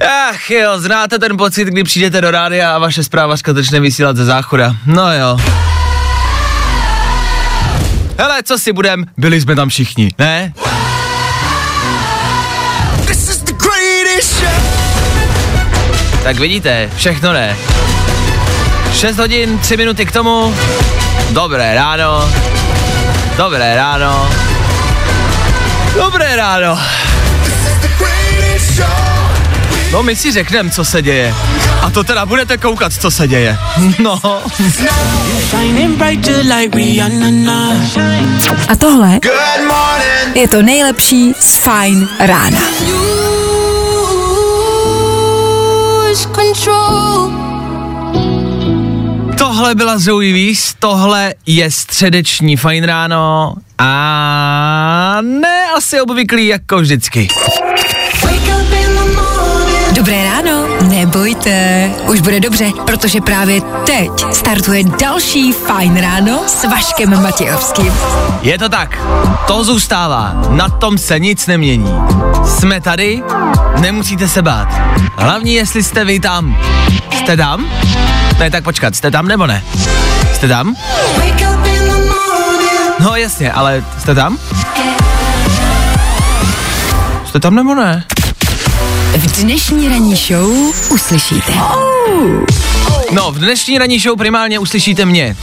Ach jo, znáte ten pocit, kdy přijdete do rádia a vaše zprávařka začne vysílat ze záchoda. No jo. Hele, co si budem, byli jsme tam všichni, ne? Tak vidíte, všechno ne. 6 hodin, 3 minuty k tomu. Dobré ráno. Dobré ráno. Dobré ráno. No my si řekneme, co se děje. A to teda budete koukat, co se děje. No. A tohle je to nejlepší z Fajn rána. Tohle byla Zoe Weiss, tohle je středeční fajn ráno a ne asi obvyklý jako vždycky. Nebojte, už bude dobře, protože právě teď startuje další Fajn ráno s Vaškem Matějovským. Je to tak, to zůstává, na tom se nic nemění. Jsme tady, nemusíte se bát. Hlavní, jestli jste vy tam. Jste tam? Ne, tak počkat, jste tam nebo ne? Jste tam? No jasně, ale jste tam? Jste tam nebo ne? V dnešní ranní show uslyšíte. No, v dnešní ranní show primárně uslyšíte mě.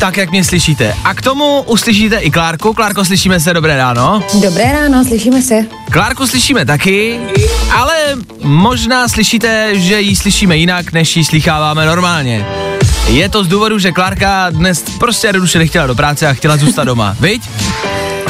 Tak, jak mě slyšíte. A k tomu uslyšíte i Klárku. Klárko, slyšíme se, dobré ráno. Dobré ráno, slyšíme se. Klárku slyšíme taky, ale možná slyšíte, že ji slyšíme jinak, než ji slycháváme normálně. Je to z důvodu, že Klárka dnes prostě jednoduše nechtěla do práce a chtěla zůstat doma, viď?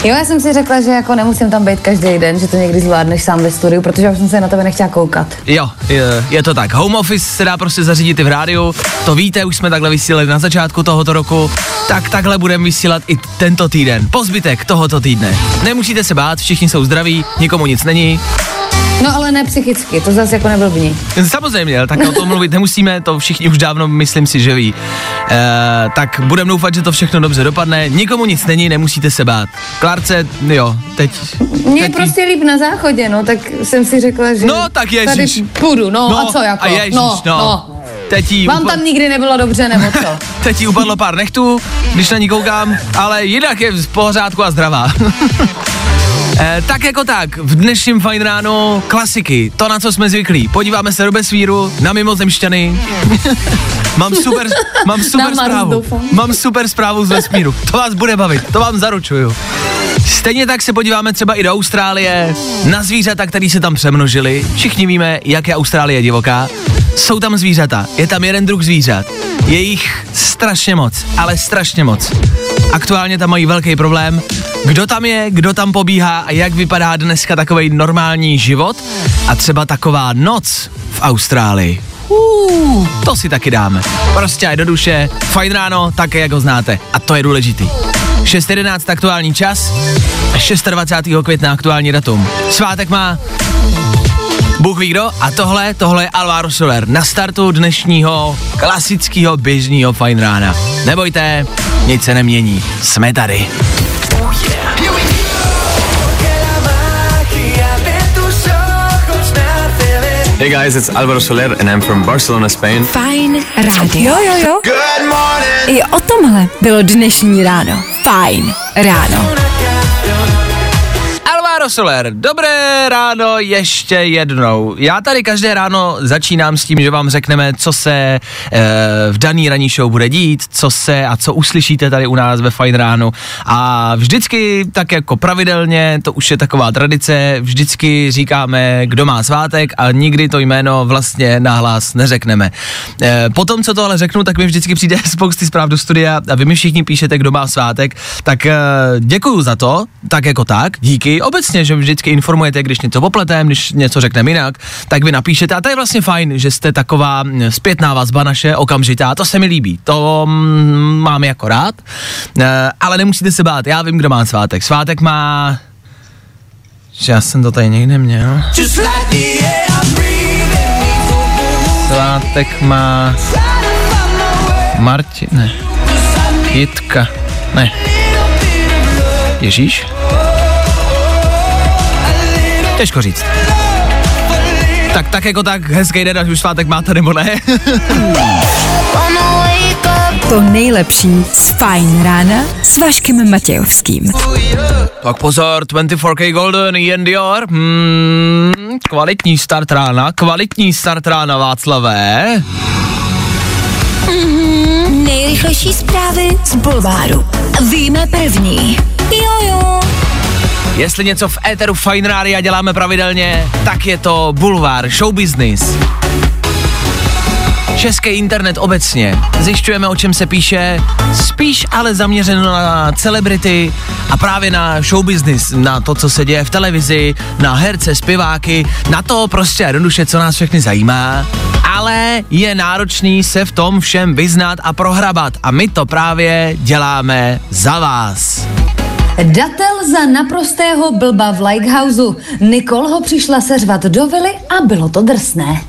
Jo, já jsem si řekla, že jako nemusím tam být každý den, že to někdy zvládneš sám ve studiu, protože už jsem se na tebe nechtěla koukat. Jo, je, je to tak. Home office se dá prostě zařídit i v rádiu, to víte, už jsme takhle vysílali na začátku tohoto roku, tak takhle budeme vysílat i tento týden, po zbytek tohoto týdne. Nemusíte se bát, všichni jsou zdraví, nikomu nic není. No ale ne psychicky, to zase jako neblbní. Samozřejmě, tak o tom mluvit nemusíme, to všichni už dávno myslím si, že ví. E, tak budeme doufat, že to všechno dobře dopadne, nikomu nic není, nemusíte se bát. Klárce, jo, teď... Mně je prostě líp na záchodě, no, tak jsem si řekla, že No, tak ježiš. tady půjdu, no, a co jako, a ježiš, no, no. no. Teď jí Vám upa- tam nikdy nebylo dobře, nebo co? Teď jí upadlo pár nechtů, když na ní koukám, ale jinak je v pořádku a zdravá. E, tak jako tak, v dnešním fajn ráno klasiky, to na co jsme zvyklí. Podíváme se do Besvíru, na mimozemšťany. mám super, mám super zprávu. Mám super zprávu z vesmíru. To vás bude bavit, to vám zaručuju. Stejně tak se podíváme třeba i do Austrálie, na zvířata, které se tam přemnožily. Všichni víme, jak je Austrálie divoká. Jsou tam zvířata, je tam jeden druh zvířat. Je jich strašně moc, ale strašně moc. Aktuálně tam mají velký problém. Kdo tam je, kdo tam pobíhá a jak vypadá dneska takový normální život a třeba taková noc v Austrálii. Uh, to si taky dáme. Prostě a jednoduše, fajn ráno, také jak ho znáte. A to je důležitý. 6.11 aktuální čas a 26. května aktuální datum. Svátek má Bůh ví kdo a tohle, tohle je Alvaro Soler na startu dnešního klasického běžného fajn rána. Nebojte, nic se nemění, jsme tady. Hey guys, it's Alvaro Soler and I'm from Barcelona, Spain. Fajn rádio. Jo, jo, jo. Good morning. I o tomhle bylo dnešní ráno. Fajn ráno. Alvaro Soler, dobré ráno ještě jednou. Já tady každé ráno začínám s tím, že vám řekneme, co se e, v daný ranní show bude dít, co se a co uslyšíte tady u nás ve Fajn ránu. A vždycky, tak jako pravidelně, to už je taková tradice, vždycky říkáme, kdo má svátek a nikdy to jméno vlastně nahlas neřekneme. E, potom, co tohle řeknu, tak mi vždycky přijde spousty zpráv do studia a vy mi všichni píšete, kdo má svátek, tak e, děkuju za to, tak jako tak, díky. Obecně přesně, že vždycky informujete, když něco popletem, když něco řekneme jinak, tak vy napíšete a to je vlastně fajn, že jste taková mm, zpětná vazba naše, okamžitá, to se mi líbí, to mm, mám jako rád, e, ale nemusíte se bát, já vím, kdo má svátek. Svátek má... Že já jsem to tady někde měl. Svátek má... Martin, ne. Jitka, ne. Ježíš? Těžko říct. Tak, tak jako tak, hezký den, až už svátek máte, nebo ne? To nejlepší z Fajn rána s Vaškem Matějovským. tak pozor, 24K Golden, Ian Dior. Hmm, kvalitní start rána, kvalitní start rána Václavé. Nejrychlejší zprávy z Bulváru. Víme první. Jojo. Jestli něco v éteru Fine Rádia děláme pravidelně, tak je to bulvár, show business. Český internet obecně. Zjišťujeme, o čem se píše, spíš ale zaměřeno na celebrity a právě na show business, na to, co se děje v televizi, na herce, zpěváky, na to prostě jednoduše, co nás všechny zajímá. Ale je náročný se v tom všem vyznat a prohrabat a my to právě děláme za vás. Datel za naprostého blba v Lighthouseu. Nicole ho přišla seřvat do vily a bylo to drsné.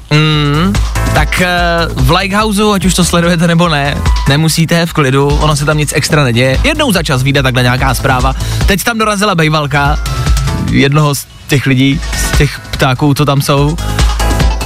Tak eh, v Lighthouseu, ať už to sledujete nebo ne, nemusíte v klidu, ono se tam nic extra neděje. Jednou za čas vyjde takhle nějaká zpráva. Teď tam dorazila bejvalka jednoho z těch lidí, z těch ptáků, co tam jsou.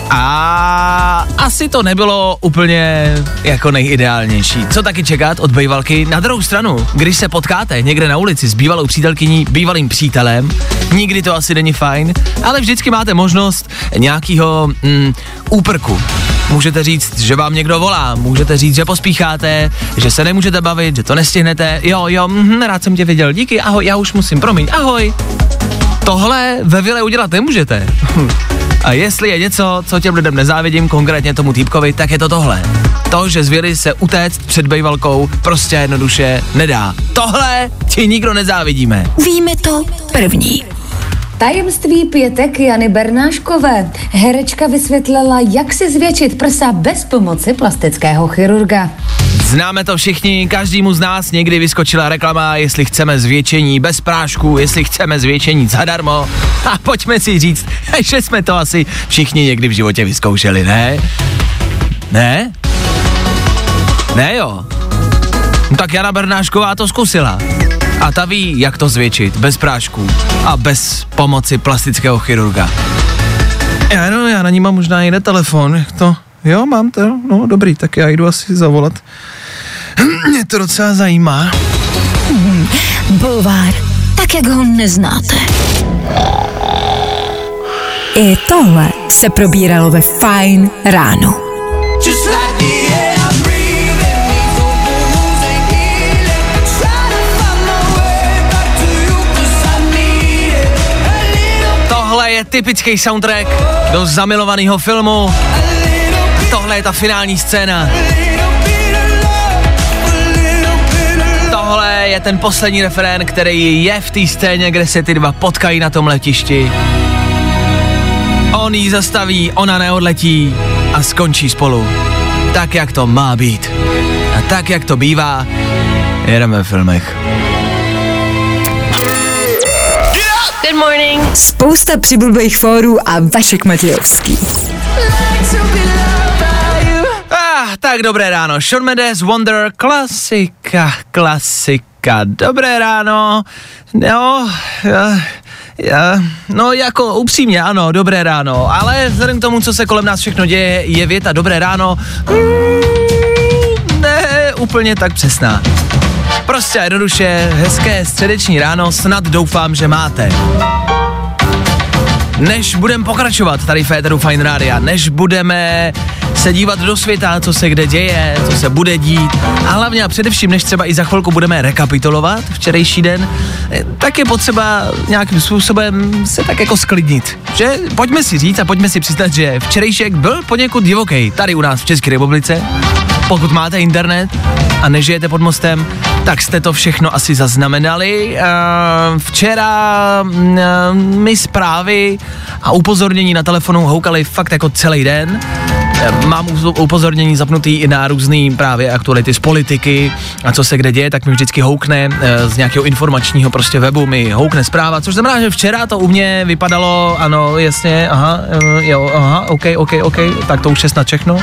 A asi to nebylo úplně jako nejideálnější. Co taky čekat od bejvalky? Na druhou stranu, když se potkáte někde na ulici s bývalou přítelkyní, bývalým přítelem, nikdy to asi není fajn, ale vždycky máte možnost nějakého mm, úprku. Můžete říct, že vám někdo volá, můžete říct, že pospícháte, že se nemůžete bavit, že to nestihnete. Jo, jo, mm, rád jsem tě viděl, díky, ahoj, já už musím, promiň, ahoj. Tohle ve vile udělat nemůžete. A jestli je něco, co těm lidem nezávidím, konkrétně tomu týpkovi, tak je to tohle. To, že z vily se utéct před bejvalkou prostě jednoduše nedá. Tohle ti nikdo nezávidíme. Víme to první. Tajemství pětek Jany Bernáškové. Herečka vysvětlila, jak si zvětšit prsa bez pomoci plastického chirurga. Známe to všichni, každému z nás někdy vyskočila reklama, jestli chceme zvětšení bez prášku, jestli chceme zvětšení zadarmo. A pojďme si říct, že jsme to asi všichni někdy v životě vyzkoušeli, ne? Ne? Ne jo. No tak Jana Bernášková to zkusila. A ta ví, jak to zvětšit, bez prášků a bez pomoci plastického chirurga. Já no, já na ní mám možná jiný telefon, jak to, jo, mám to, no dobrý, tak já jdu asi zavolat. Mě to docela zajímá. Bulvár, tak jak ho neznáte. I tohle se probíralo ve Fajn ráno. Tohle je typický soundtrack do zamilovaného filmu. Tohle je ta finální scéna. Tohle je ten poslední refrén, který je v té scéně, kde se ty dva potkají na tom letišti. On jí zastaví, ona neodletí a skončí spolu. Tak, jak to má být. A tak, jak to bývá, jedeme v filmech. Good morning. Spousta přibulbých fórů a Vašek Matějovský. Tak dobré ráno. Sean Mendes, Wonder, klasika, klasika. Dobré ráno. No, já, já, no jako upřímně, ano, dobré ráno. Ale vzhledem k tomu, co se kolem nás všechno děje, je věta dobré ráno. Mm, ne, úplně tak přesná. Prostě a jednoduše, hezké středeční ráno, snad doufám, že máte. Než budeme pokračovat tady v Féteru Fine Rádia, než budeme se dívat do světa, co se kde děje, co se bude dít a hlavně a především, než třeba i za chvilku budeme rekapitulovat včerejší den, eh, tak je potřeba nějakým způsobem se tak jako sklidnit. Že pojďme si říct a pojďme si přiznat, že včerejšek byl poněkud divoký tady u nás v České republice. Pokud máte internet a nežijete pod mostem, tak jste to všechno asi zaznamenali. Eh, Včera mm, eh, mi zprávy a upozornění na telefonu houkaly fakt jako celý den. Eh, Mám upozornění zapnutý i na různý právě aktuality z politiky a co se kde děje, tak mi vždycky houkne eh, z nějakého informačního prostě webu, mi houkne zpráva, což znamená, že včera to u mě vypadalo, ano, jasně, aha, eh, jo, aha, ok, ok, ok, tak to už je snad všechno,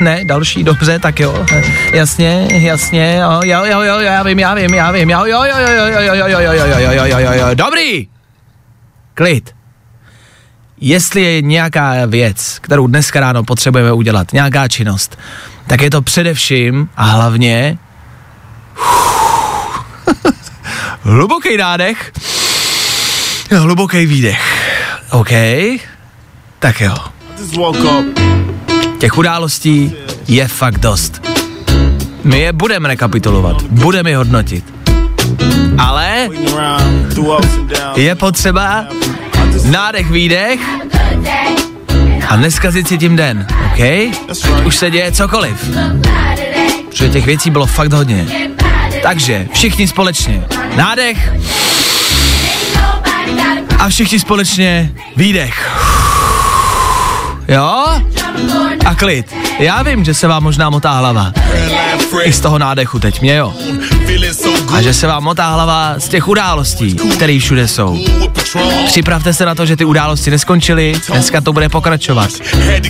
ne, další, dobře, tak jo, eh, jasně, jasně, jo, jo, jo, jo, já vím, já vím, já vím, jo, jo, jo, jo, jo, jo, jo, jo, jo, jo, jo, jo, jo, jo, jo, dobrý, klid. Jestli je nějaká věc, kterou dneska ráno potřebujeme udělat, nějaká činnost, tak je to především a hlavně hluboký nádech, hluboký výdech. OK? Tak jo. Těch událostí je fakt dost. My je budeme rekapitulovat, budeme je hodnotit. Ale je potřeba nádech, výdech a neskazit si tím den, OK? Už se děje cokoliv. Protože těch věcí bylo fakt hodně. Takže všichni společně nádech a všichni společně výdech. Jo? A klid. Já vím, že se vám možná motá hlava. I z toho nádechu teď mě jo. A že se vám motá hlava z těch událostí, které všude jsou. Připravte se na to, že ty události neskončily, dneska to bude pokračovat.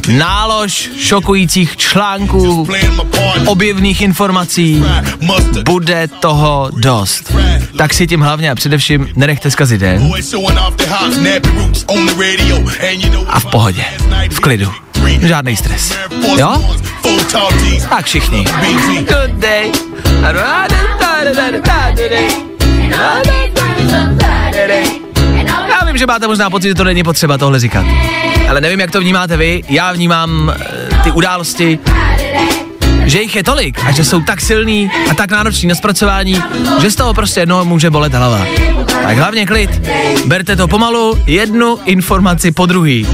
Nálož šokujících článků, objevných informací, bude toho dost. Tak si tím hlavně a především nenechte zkazit den a v pohodě, v klidu. Žádný stres. Jo? Tak všichni. Good day. Já vím, že máte možná pocit, že to není potřeba tohle říkat. Ale nevím, jak to vnímáte vy. Já vnímám eh, ty události, že jich je tolik a že jsou tak silný a tak náročný na zpracování, že z toho prostě jednou může bolet hlava. Tak hlavně klid, berte to pomalu, jednu informaci po druhý.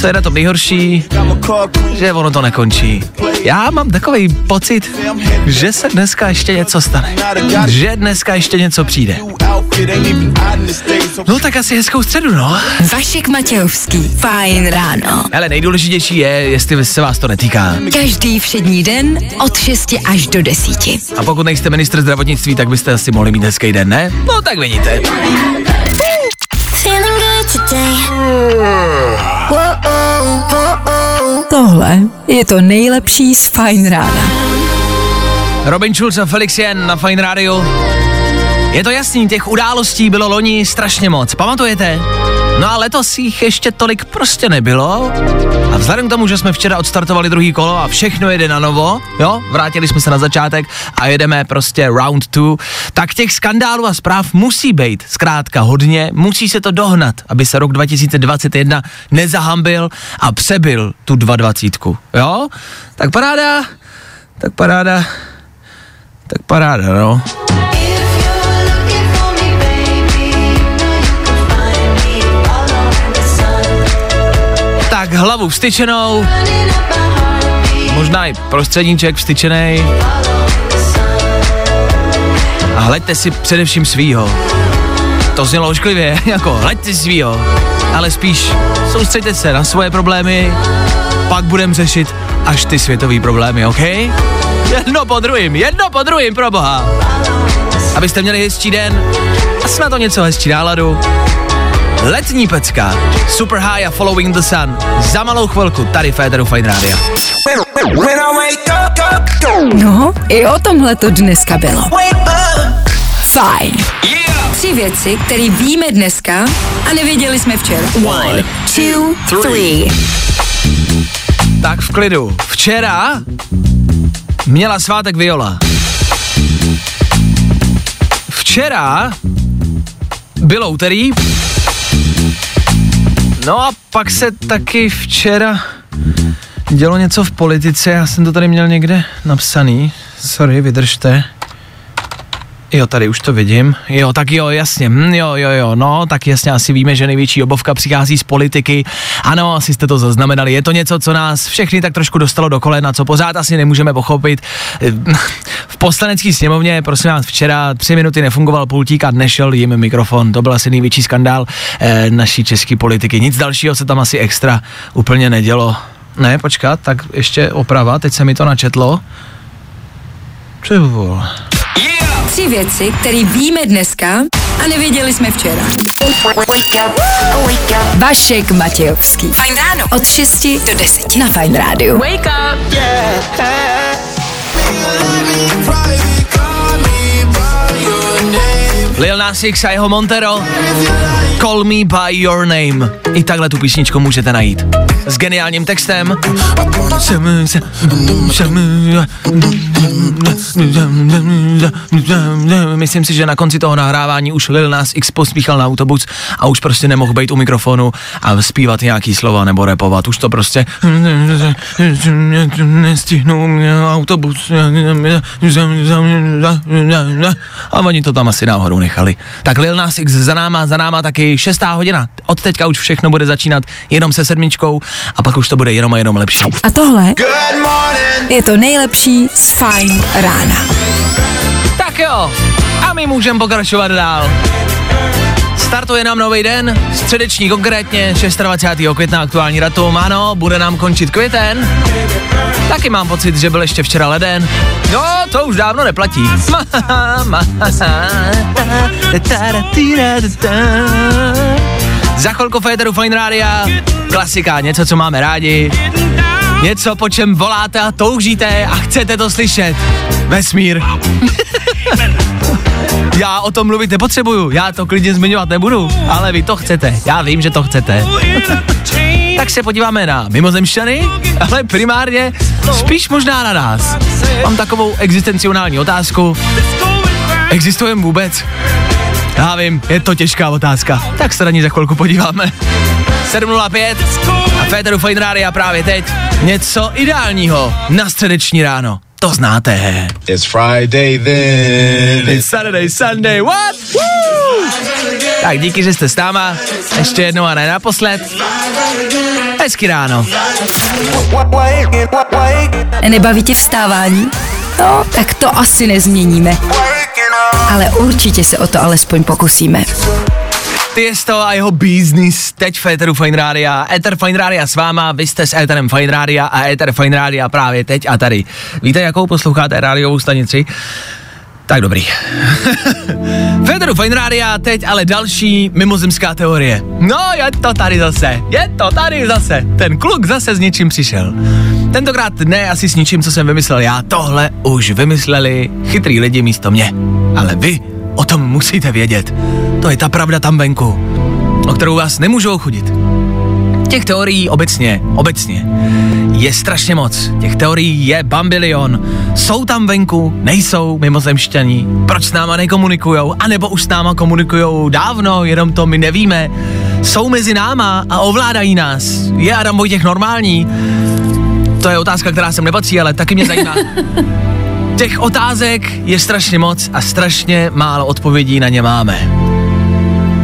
Co je na tom nejhorší, že ono to nekončí. Já mám takový pocit, že se dneska ještě něco stane. Že dneska ještě něco přijde. No tak asi hezkou středu, no. Vašek Matějovský, fajn ráno. Ale nejdůležitější je, jestli se vás to netýká. Každý všední den od 6 až do 10. A pokud nejste ministr zdravotnictví, tak byste asi mohli mít hezký den, ne? No tak vidíte. Feeling good today. Tohle je to nejlepší z fajn rána. Robin Schulz a Felix Jen na Fine Radio. Je to jasný, těch událostí bylo loni strašně moc, pamatujete? No a letos jich ještě tolik prostě nebylo. A vzhledem k tomu, že jsme včera odstartovali druhý kolo a všechno jede na novo, jo, vrátili jsme se na začátek a jedeme prostě round two, tak těch skandálů a zpráv musí být zkrátka hodně, musí se to dohnat, aby se rok 2021 nezahambil a přebyl tu 220, jo? Tak paráda, tak paráda, tak paráda, no. Tak hlavu vstyčenou, možná i prostředníček vstyčený. A hleďte si především svýho. To znělo ošklivě, jako hleďte svýho. Ale spíš soustřeďte se na svoje problémy, pak budem řešit až ty světové problémy, OK? Jedno po druhým, jedno po druhým, pro boha. Abyste měli hezčí den a snad to něco hezčí náladu. Letní pecka, Super High a Following the Sun. Za malou chvilku tady Féteru Fine Radio. No, i o tomhle to dneska bylo. Fajn. Tři věci, které víme dneska a nevěděli jsme včera. One, two, three. Tak v klidu. Včera měla svátek Viola. Včera bylo úterý. No a pak se taky včera dělo něco v politice, já jsem to tady měl někde napsaný. Sorry, vydržte. Jo, tady už to vidím. Jo, tak jo, jasně. Hm, jo, jo, jo. No, tak jasně asi víme, že největší obovka přichází z politiky. Ano, asi jste to zaznamenali. Je to něco, co nás všechny tak trošku dostalo do kolena, co pořád asi nemůžeme pochopit. V poslanecké sněmovně, prosím vás, včera tři minuty nefungoval pultík a nešel jim mikrofon. To byl asi největší skandál eh, naší české politiky. Nic dalšího se tam asi extra úplně nedělo. Ne, počkat, tak ještě oprava, teď se mi to načetlo. Ty vole. Tři věci, které víme dneska a nevěděli jsme včera. Vašek Matějovský. Fajn ráno. Od 6 do 10 na Fajn rádiu. Wake up. Lil Nas X a jeho Montero. Call me by your name. I takhle tu písničku můžete najít. S geniálním textem. Myslím si, že na konci toho nahrávání už Lil Nas X pospíchal na autobus a už prostě nemohl být u mikrofonu a zpívat nějaký slova nebo repovat. Už to prostě nestihnou autobus a oni to tam asi náhodou nechali. Tak Lil Nas X za náma, za náma taky šestá hodina. Od teďka už všechno bude začínat jenom se sedmičkou a pak už to bude jenom a jenom lepší. A tohle je to nejlepší z Fajn rána. Tak jo, a my můžeme pokračovat dál. Startuje nám nový den, středeční konkrétně, 26. května aktuální datum, ano, bude nám končit květen. Taky mám pocit, že byl ještě včera leden. No, to už dávno neplatí. Za chvilku Féteru Fine Rádia, klasika, něco, co máme rádi, něco, po čem voláte a toužíte a chcete to slyšet. Vesmír. já o tom mluvit nepotřebuju, já to klidně zmiňovat nebudu, ale vy to chcete, já vím, že to chcete. tak se podíváme na mimozemšťany, ale primárně spíš možná na nás. Mám takovou existencionální otázku. Existujeme vůbec? Já vím, je to těžká otázka. Tak se na ní za chvilku podíváme. 7.05 a Féteru Fine Rádia právě teď. Něco ideálního na středeční ráno. To znáte. It's Friday then. It's Saturday, Sunday, what? Woo! Tak díky, že jste s náma. Ještě jednou a ne naposled. Hezky ráno. Nebaví tě vstávání? No, tak to asi nezměníme. Ale určitě se o to alespoň pokusíme. Tiesto a jeho business teď v Eteru Fine Rádia. Eter Fine Rádia s váma, vy jste s Eterem Fine Rádia a Eter Fine Rádia právě teď a tady. Víte, jakou posloucháte rádiovou stanici? Tak dobrý. Federu Fine Rádia, teď ale další mimozemská teorie. No, je to tady zase, je to tady zase. Ten kluk zase s něčím přišel. Tentokrát ne asi s ničím, co jsem vymyslel já. Tohle už vymysleli chytrý lidi místo mě. Ale vy o tom musíte vědět. To je ta pravda tam venku, o kterou vás nemůžu ochudit. Těch teorií obecně, obecně je strašně moc. Těch teorií je bambilion. Jsou tam venku, nejsou mimozemšťaní. Proč s náma nekomunikujou? A nebo už s náma komunikujou dávno, jenom to my nevíme. Jsou mezi náma a ovládají nás. Je Adam Vojtěch normální? To je otázka, která sem nepatří, ale taky mě zajímá. Těch otázek je strašně moc a strašně málo odpovědí na ně máme.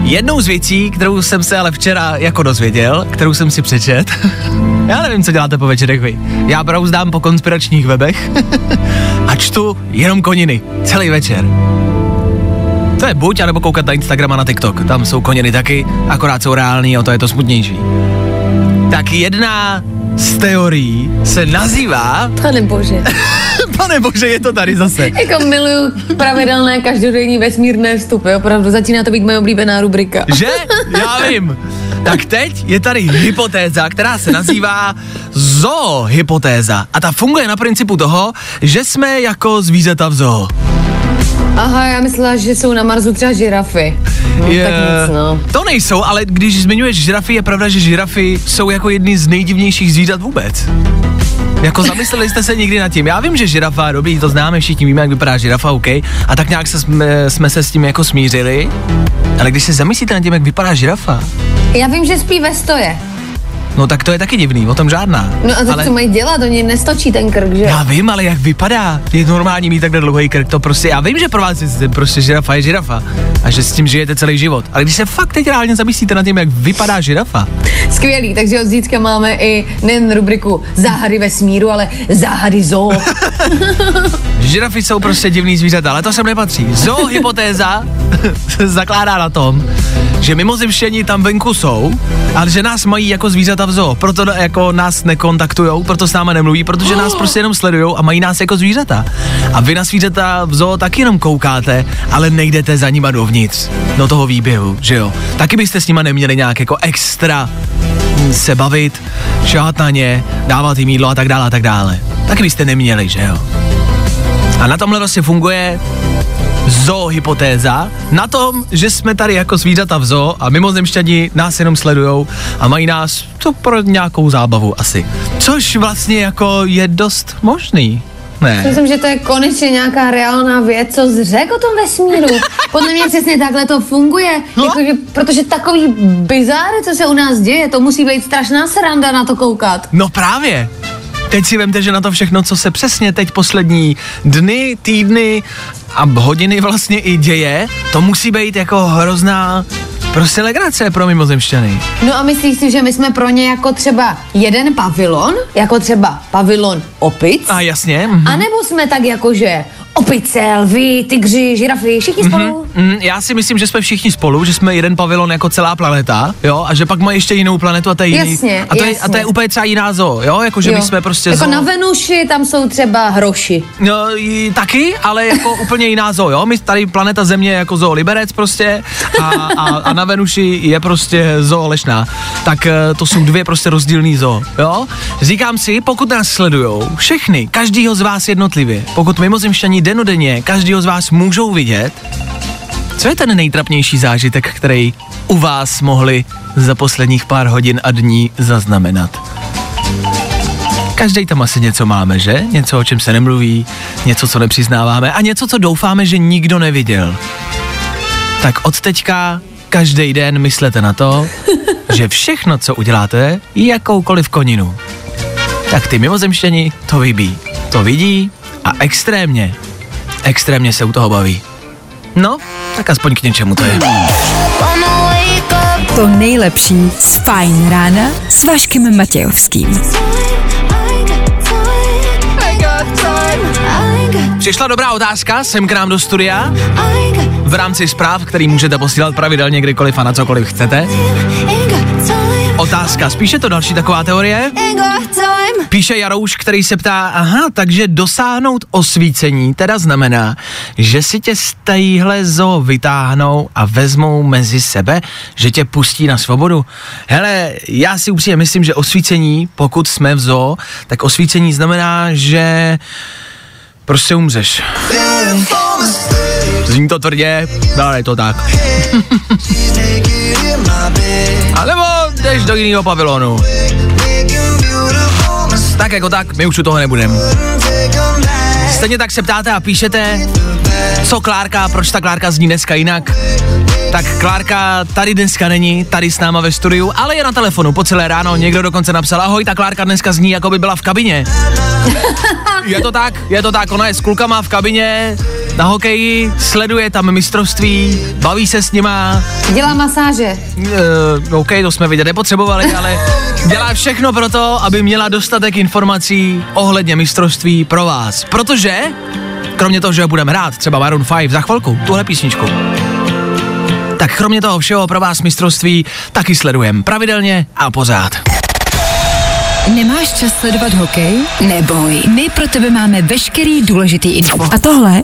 Jednou z věcí, kterou jsem se ale včera jako dozvěděl, kterou jsem si přečet, já nevím, co děláte po večerech vy. Já brouzdám po konspiračních webech a čtu jenom koniny, celý večer. To je buď, anebo koukat na Instagram a na TikTok. Tam jsou koniny taky, akorát jsou reální a to je to smutnější. Tak jedna z teorií se nazývá... Pane bože. Pane bože, je to tady zase. Jako miluju pravidelné každodenní vesmírné vstupy, opravdu začíná to být moje oblíbená rubrika. Že? Já vím. Tak teď je tady hypotéza, která se nazývá zoohypotéza. A ta funguje na principu toho, že jsme jako zvířata v zoo. Aha, já myslela, že jsou na Marsu třeba žirafy. No, Je- tak nic, no. To nejsou, ale když zmiňuješ žirafy, je pravda, že žirafy jsou jako jedny z nejdivnějších zvířat vůbec. Jako zamysleli jste se někdy nad tím? Já vím, že žirafa, dobrý, to známe, všichni víme, jak vypadá žirafa, OK. A tak nějak se jsme, jsme se s tím jako smířili. Ale když se zamyslíte nad tím, jak vypadá žirafa, Já vím, že spí ve stoje. No tak to je taky divný, o tom žádná. No a tak ale... co mají dělat? Oni nestočí ten krk, že? Já vím, ale jak vypadá? Je normální mít takhle dlouhý krk, to prostě, já vím, že pro vás je prostě žirafa je žirafa a že s tím žijete celý život. Ale když se fakt teď reálně zamyslíte nad tím, jak vypadá žirafa, Skvělý, takže od zítřka máme i nejen rubriku záhady vesmíru, ale záhady zoo. žirafy jsou prostě divný zvířata, ale to sem nepatří. Zoohypotéza se zakládá na tom, že mimozemštění tam venku jsou, ale že nás mají jako zvířata v zoo, proto jako nás nekontaktujou, proto s náma nemluví, protože nás prostě jenom sledujou a mají nás jako zvířata. A vy na zvířata v zoo taky jenom koukáte, ale nejdete za nima dovnitř, do toho výběhu, že jo. Taky byste s nima neměli nějak jako extra hm, se bavit, šát na ně, dávat jim jídlo a tak dále a tak dále. Taky byste neměli, že jo. A na tomhle vlastně funguje zoohypotéza na tom, že jsme tady jako zvířata v zoo a mimozemšťani nás jenom sledujou a mají nás to pro nějakou zábavu asi. Což vlastně jako je dost možný. Ne. Myslím, že to je konečně nějaká reálná věc, co řekl o tom vesmíru. Podle mě přesně takhle to funguje, No. jako, že, protože takový bizáry, co se u nás děje, to musí být strašná sranda na to koukat. No právě. Teď si vemte, že na to všechno, co se přesně teď poslední dny, týdny a hodiny vlastně i děje, to musí být jako hrozná prostě legrace pro mimozemšťany. No a myslíš si, že my jsme pro ně jako třeba jeden pavilon, jako třeba pavilon opic, A jasně. mhm. a nebo jsme tak jako, že opice, lvy, tygři, žirafy, všichni spolu? Mm, já si myslím, že jsme všichni spolu, že jsme jeden pavilon jako celá planeta, jo, a že pak má ještě jinou planetu a to je jiný. Jasně, a, to je, a to jasně. je úplně třeba jiná zoo, jo, jako že my Jo. jsme prostě Jako zoo. na Venuši tam jsou třeba hroši. No, i, taky, ale jako úplně jiná zoo, jo? My tady planeta Země je jako zoo Liberec prostě a, a, a na Venuši je prostě zoo Lešná. Tak eh, to jsou dvě prostě rozdílný zoo, jo? Říkám si, pokud nás sledujou, všechny, každýho z vás jednotlivě, pokud mimozemšťaní denodenně, každýho z vás můžou vidět, co je ten nejtrapnější zážitek, který u vás mohli za posledních pár hodin a dní zaznamenat? Každý tam asi něco máme, že? Něco, o čem se nemluví, něco, co nepřiznáváme a něco, co doufáme, že nikdo neviděl. Tak od teďka každý den myslete na to, že všechno, co uděláte, je jakoukoliv koninu. Tak ty mimozemštěni to vybí. To vidí a extrémně, extrémně se u toho baví. No, tak aspoň k něčemu to je. To nejlepší z Fajn rána s Vaškem Matějovským. Přišla dobrá otázka sem k nám do studia v rámci zpráv, který můžete posílat pravidelně kdykoliv a na cokoliv chcete. Otázka, spíše to další taková teorie. Píše Jarouš, který se ptá, aha, takže dosáhnout osvícení teda znamená, že si tě z téhle zoo vytáhnou a vezmou mezi sebe, že tě pustí na svobodu. Hele, já si upřímně myslím, že osvícení, pokud jsme v zoo, tak osvícení znamená, že prostě umřeš. Zní to tvrdě, ale je to tak. A nebo jdeš do jiného pavilonu. Tak jako tak, my už u toho nebudeme. Stejně tak se ptáte a píšete, co Klárka, proč ta Klárka zní dneska jinak. Tak Klárka tady dneska není, tady s náma ve studiu, ale je na telefonu po celé ráno. Někdo dokonce napsal, ahoj, ta Klárka dneska zní, jako by byla v kabině. je to tak, je to tak, ona je s klukama v kabině, na hokeji, sleduje tam mistrovství, baví se s nima, Dělá masáže. uh, OK, to jsme vidět nepotřebovali, ale dělá všechno pro to, aby měla dostatek informací ohledně mistrovství pro vás. Protože, kromě toho, že budeme hrát třeba Maroon 5 za chvilku, tuhle písničku, tak kromě toho všeho pro vás mistrovství taky sledujeme pravidelně a pořád. Nemáš čas sledovat hokej? Neboj, my pro tebe máme veškerý důležitý info. A tohle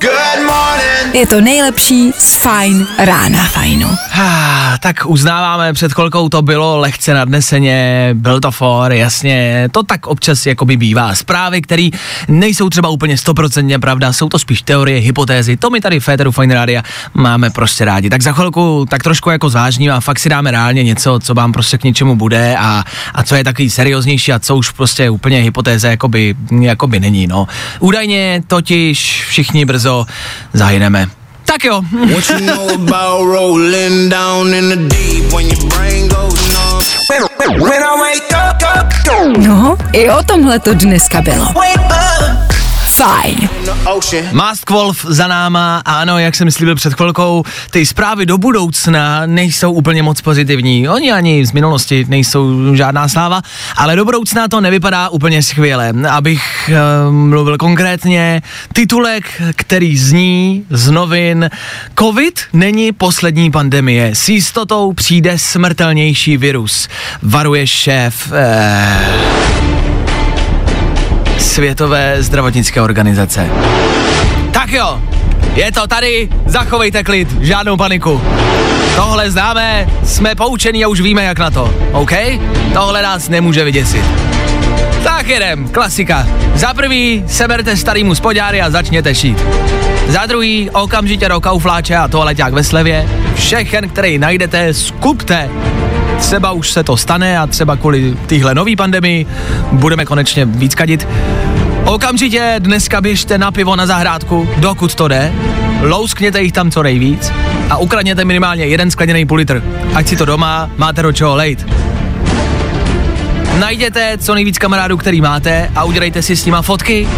je to nejlepší z Fajn rána. Fajnu. Ah, tak uznáváme, před chvilkou to bylo lehce nadneseně, byl to for, jasně, to tak občas jakoby bývá. Zprávy, které nejsou třeba úplně stoprocentně pravda, jsou to spíš teorie, hypotézy, to my tady v Féteru Fine Rádia máme prostě rádi. Tak za chvilku tak trošku jako zvážním a fakt si dáme reálně něco, co vám prostě k něčemu bude a, a co je takový serióznější a co už prostě úplně hypotéze jakoby, jakoby není, no. Údajně totiž všichni brzo zahyneme. Tak jo, What you know about rolling down in the deep when your brain goes numb? No, i o tomhle to dneska bylo. Fajn. Mask Wolf za náma ano, jak jsem slíbil před chvilkou, ty zprávy do budoucna nejsou úplně moc pozitivní. Oni ani z minulosti nejsou žádná sláva, ale do budoucna to nevypadá úplně skvěle. Abych uh, mluvil konkrétně, titulek, který zní z novin Covid není poslední pandemie. S jistotou přijde smrtelnější virus. Varuje šéf... Uh, Světové zdravotnické organizace. Tak jo, je to tady, zachovejte klid, žádnou paniku. Tohle známe, jsme poučení a už víme jak na to, OK? Tohle nás nemůže vyděsit. Tak jedem, klasika. Za prvý seberte starýmu spodňáry a začněte šít. Za druhý okamžitě do kaufláče a toaleťák ve slevě. Všechen, který najdete, skupte. Třeba už se to stane a třeba kvůli téhle nový pandemii budeme konečně víc kadit. Okamžitě dneska běžte na pivo na zahrádku, dokud to jde, louskněte jich tam co nejvíc a ukradněte minimálně jeden skleněný půl litr. Ať si to doma máte do čeho lejt. Najděte co nejvíc kamarádů, který máte a udělejte si s nima fotky,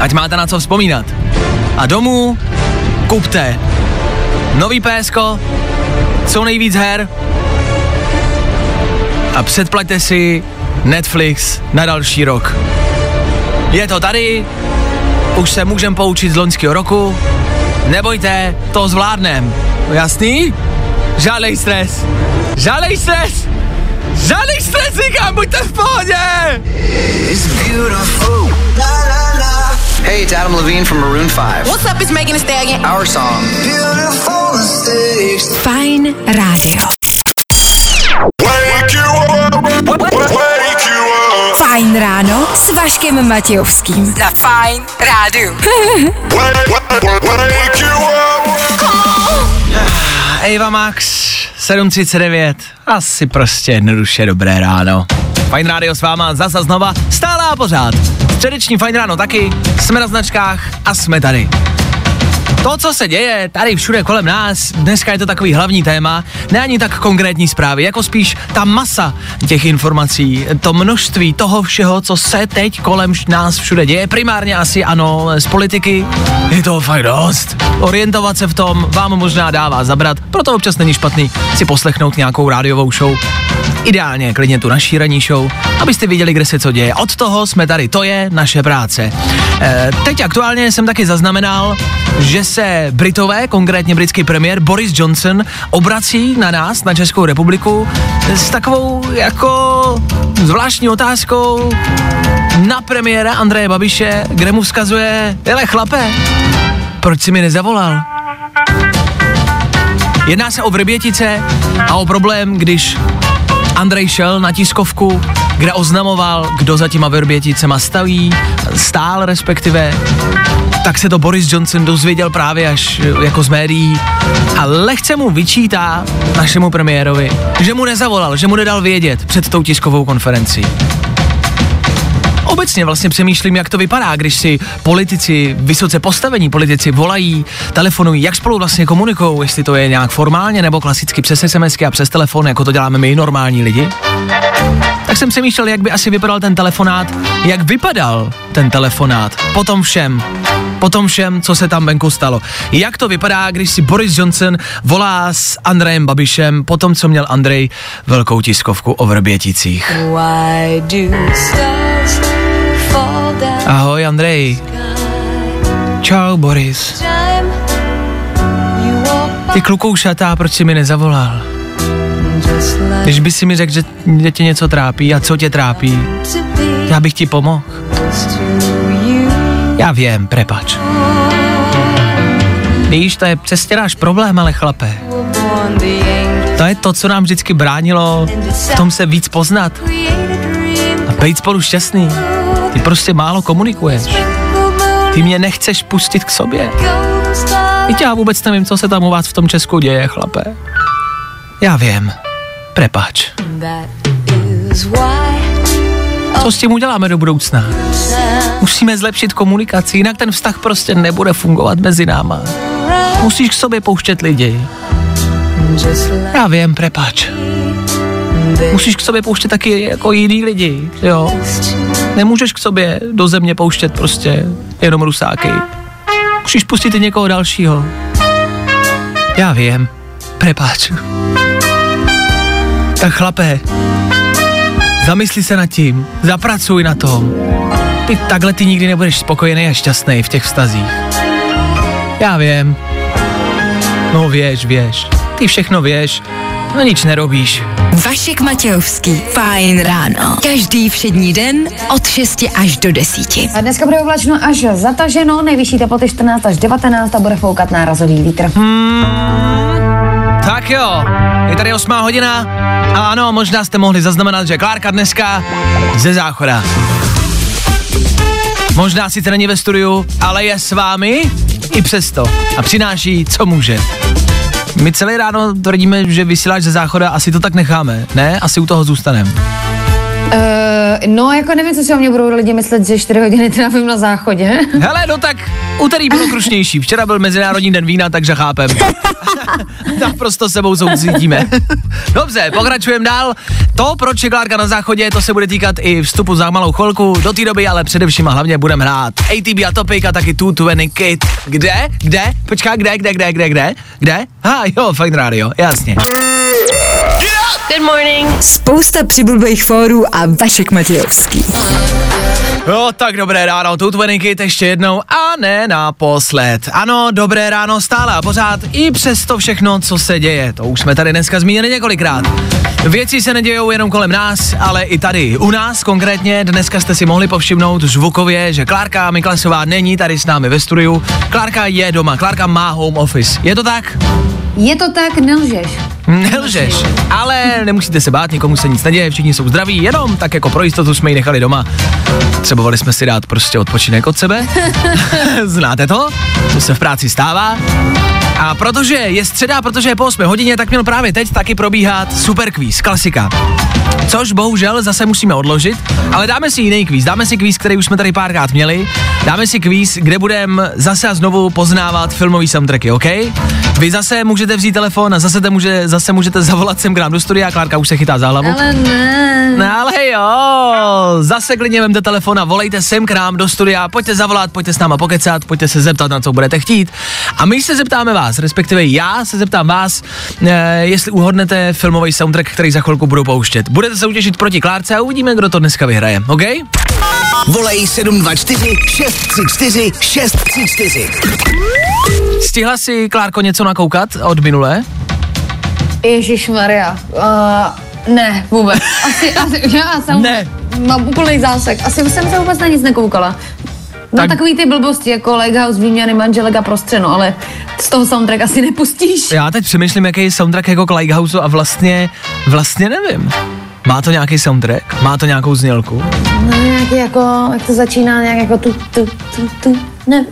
ať máte na co vzpomínat. A domů kupte nový PSK, co nejvíc her a předplaťte si Netflix na další rok. Je to tady, už se můžem poučit z loňského roku, nebojte, to zvládnem. Jasný? Žádnej stres. Žádnej stres. Žádnej stres, říkám, buďte v pohodě. Hey, it's Adam Levine from Maroon 5. What's up, it's Megan Thee Stallion. Our song. Fajn rádio. Fajn ráno s Vaškem Matějovským. Na Fajn rádiu. Eva Max, 7.39, asi prostě jednoduše dobré ráno. Fajn rádio s váma zase znova, stále a pořád. Středeční Fajn ráno taky, jsme na značkách a jsme tady. To, co se děje tady všude kolem nás, dneska je to takový hlavní téma, ne ani tak konkrétní zprávy, jako spíš ta masa těch informací, to množství toho všeho, co se teď kolem nás všude děje, primárně asi ano, z politiky, je to fakt dost. Orientovat se v tom vám možná dává zabrat, proto občas není špatný si poslechnout nějakou rádiovou show. Ideálně klidně tu naší ranní show, abyste viděli, kde se co děje. Od toho jsme tady, to je naše práce. E, teď aktuálně jsem taky zaznamenal, že se Britové, konkrétně britský premiér Boris Johnson, obrací na nás, na Českou republiku, s takovou jako zvláštní otázkou na premiéra Andreje Babiše, kde mu vzkazuje, hele chlape, proč si mi nezavolal? Jedná se o Vrbětice a o problém, když Andrej šel na tiskovku, kde oznamoval, kdo za těma Vrběticema staví, stál respektive, tak se to Boris Johnson dozvěděl právě až eh, jako z médií a lehce mu vyčítá našemu premiérovi, že mu nezavolal, že mu nedal vědět před tou tiskovou konferencí. Obecně vlastně přemýšlím, jak to vypadá, když si politici, vysoce postavení politici volají, telefonují, jak spolu vlastně komunikují, jestli to je nějak formálně nebo klasicky přes SMSky a přes telefon, jako to děláme my normální lidi. Tak jsem přemýšlel, jak by asi vypadal ten telefonát, jak vypadal ten telefonát, potom všem, potom všem, co se tam venku stalo. Jak to vypadá, když si Boris Johnson volá s Andrejem Babišem, potom co měl Andrej velkou tiskovku o Vrběticích. Ahoj Andrej. Čau Boris. Ty klukoušatá, proč jsi mi nezavolal? Když by si mi řekl, že, že tě něco trápí a co tě trápí, já bych ti pomohl. Já vím, prepač. Víš, to je přesně náš problém, ale chlape. To je to, co nám vždycky bránilo v tom se víc poznat a být spolu šťastný. Ty prostě málo komunikuješ. Ty mě nechceš pustit k sobě. Víte, já vůbec nevím, co se tam u vás v tom Česku děje, chlape. Já vím. Prepač. Co s tím uděláme do budoucna? Musíme zlepšit komunikaci, jinak ten vztah prostě nebude fungovat mezi náma. Musíš k sobě pouštět lidi. Já vím, prepač. Musíš k sobě pouštět taky jako jiný lidi, jo. Nemůžeš k sobě do země pouštět prostě jenom rusáky. Musíš pustit i někoho dalšího. Já vím. Prepáč. Tak chlape, zamysli se nad tím, zapracuj na tom. Ty takhle ty nikdy nebudeš spokojený a šťastný v těch vztazích. Já vím. No věš, věš. Ty všechno věš, no nic nerobíš. Vašek Matějovský, fajn ráno. Každý všední den od 6 až do 10. A dneska bude oblačno až zataženo, nejvyšší teploty 14 až 19 a bude foukat nárazový vítr. Tak jo, je tady 8 hodina a ano, možná jste mohli zaznamenat, že Klárka dneska ze záchoda. Možná sice není ve studiu, ale je s vámi i přesto a přináší, co může. My celé ráno tvrdíme, že vysíláš ze záchoda, asi to tak necháme, ne? Asi u toho zůstaneme. Uh, no, jako nevím, co si o mě budou lidi myslet, že 4 hodiny trávím na záchodě. Hele, no tak úterý bylo krušnější. Včera byl Mezinárodní den vína, takže chápem. tak prostě sebou soucítíme. Dobře, pokračujeme dál. To, proč je Klárka na záchodě, to se bude týkat i vstupu za malou chvilku. Do té doby ale především a hlavně budeme hrát ATB a Topic a taky 220 Kid. Kde? Kde? Počká, kde, kde, kde, kde, kde? Kde? Ha, jo, Fine Radio, jasně. Good morning. Spousta přibulbých fórů a Vašek Matějovský. Jo, tak dobré ráno, tu Kid ještě jednou a ne naposled. Ano, dobré ráno stále a pořád i přes to všechno, co se děje. To už jsme tady dneska zmínili několikrát. Věci se nedějou jenom kolem nás, ale i tady u nás konkrétně. Dneska jste si mohli povšimnout zvukově, že Klárka Miklasová není tady s námi ve studiu. Klárka je doma, Klárka má home office. Je to tak? Je to tak, nelžeš. Nelžeš, ale nemusíte se bát, nikomu se nic neděje, všichni jsou zdraví, jenom tak jako pro jistotu jsme ji nechali doma. Potřebovali jsme si dát prostě odpočinek od sebe. Znáte to? To se v práci stává. A protože je středa, protože je po 8 hodině, tak měl právě teď taky probíhat super kvíz, klasika. Což bohužel zase musíme odložit, ale dáme si jiný kvíz. Dáme si kvíz, který už jsme tady párkrát měli. Dáme si kvíz, kde budeme zase a znovu poznávat filmový soundtracky, OK? Vy zase můžete vzít telefon a zase, te může, zase můžete zavolat sem k nám do studia. Klárka už se chytá za hlavu. Ale ne. No ale jo, zase klidně vemte telefon a volejte sem k nám do studia, pojďte zavolat, pojďte s náma pokecat, pojďte se zeptat, na co budete chtít. A my se zeptáme vás, respektive já se zeptám vás, eh, jestli uhodnete filmový soundtrack, který za chvilku budu pouštět. Budete soutěžit proti Klárce a uvidíme, kdo to dneska vyhraje, OK? Volej 724 634 634. Stihla si, Klárko, něco nakoukat od minulé? Ježíš Maria. Uh, ne, vůbec. Asi, asi, já jsem, Ne. mám úplný zásek. Asi jsem se vůbec na nic nekoukala. No Tak- tak... takový ty blbosti jako Leghouse, výměny manželek a prostřeno, ale z toho soundtrack asi nepustíš. Já teď přemýšlím, jaký je soundtrack jako k Lighthouse a vlastně, vlastně nevím. Má to nějaký soundtrack? Má to nějakou znělku? No nějaký jako, jak to začíná, nějak jako tu, tu, tu, tu, ne,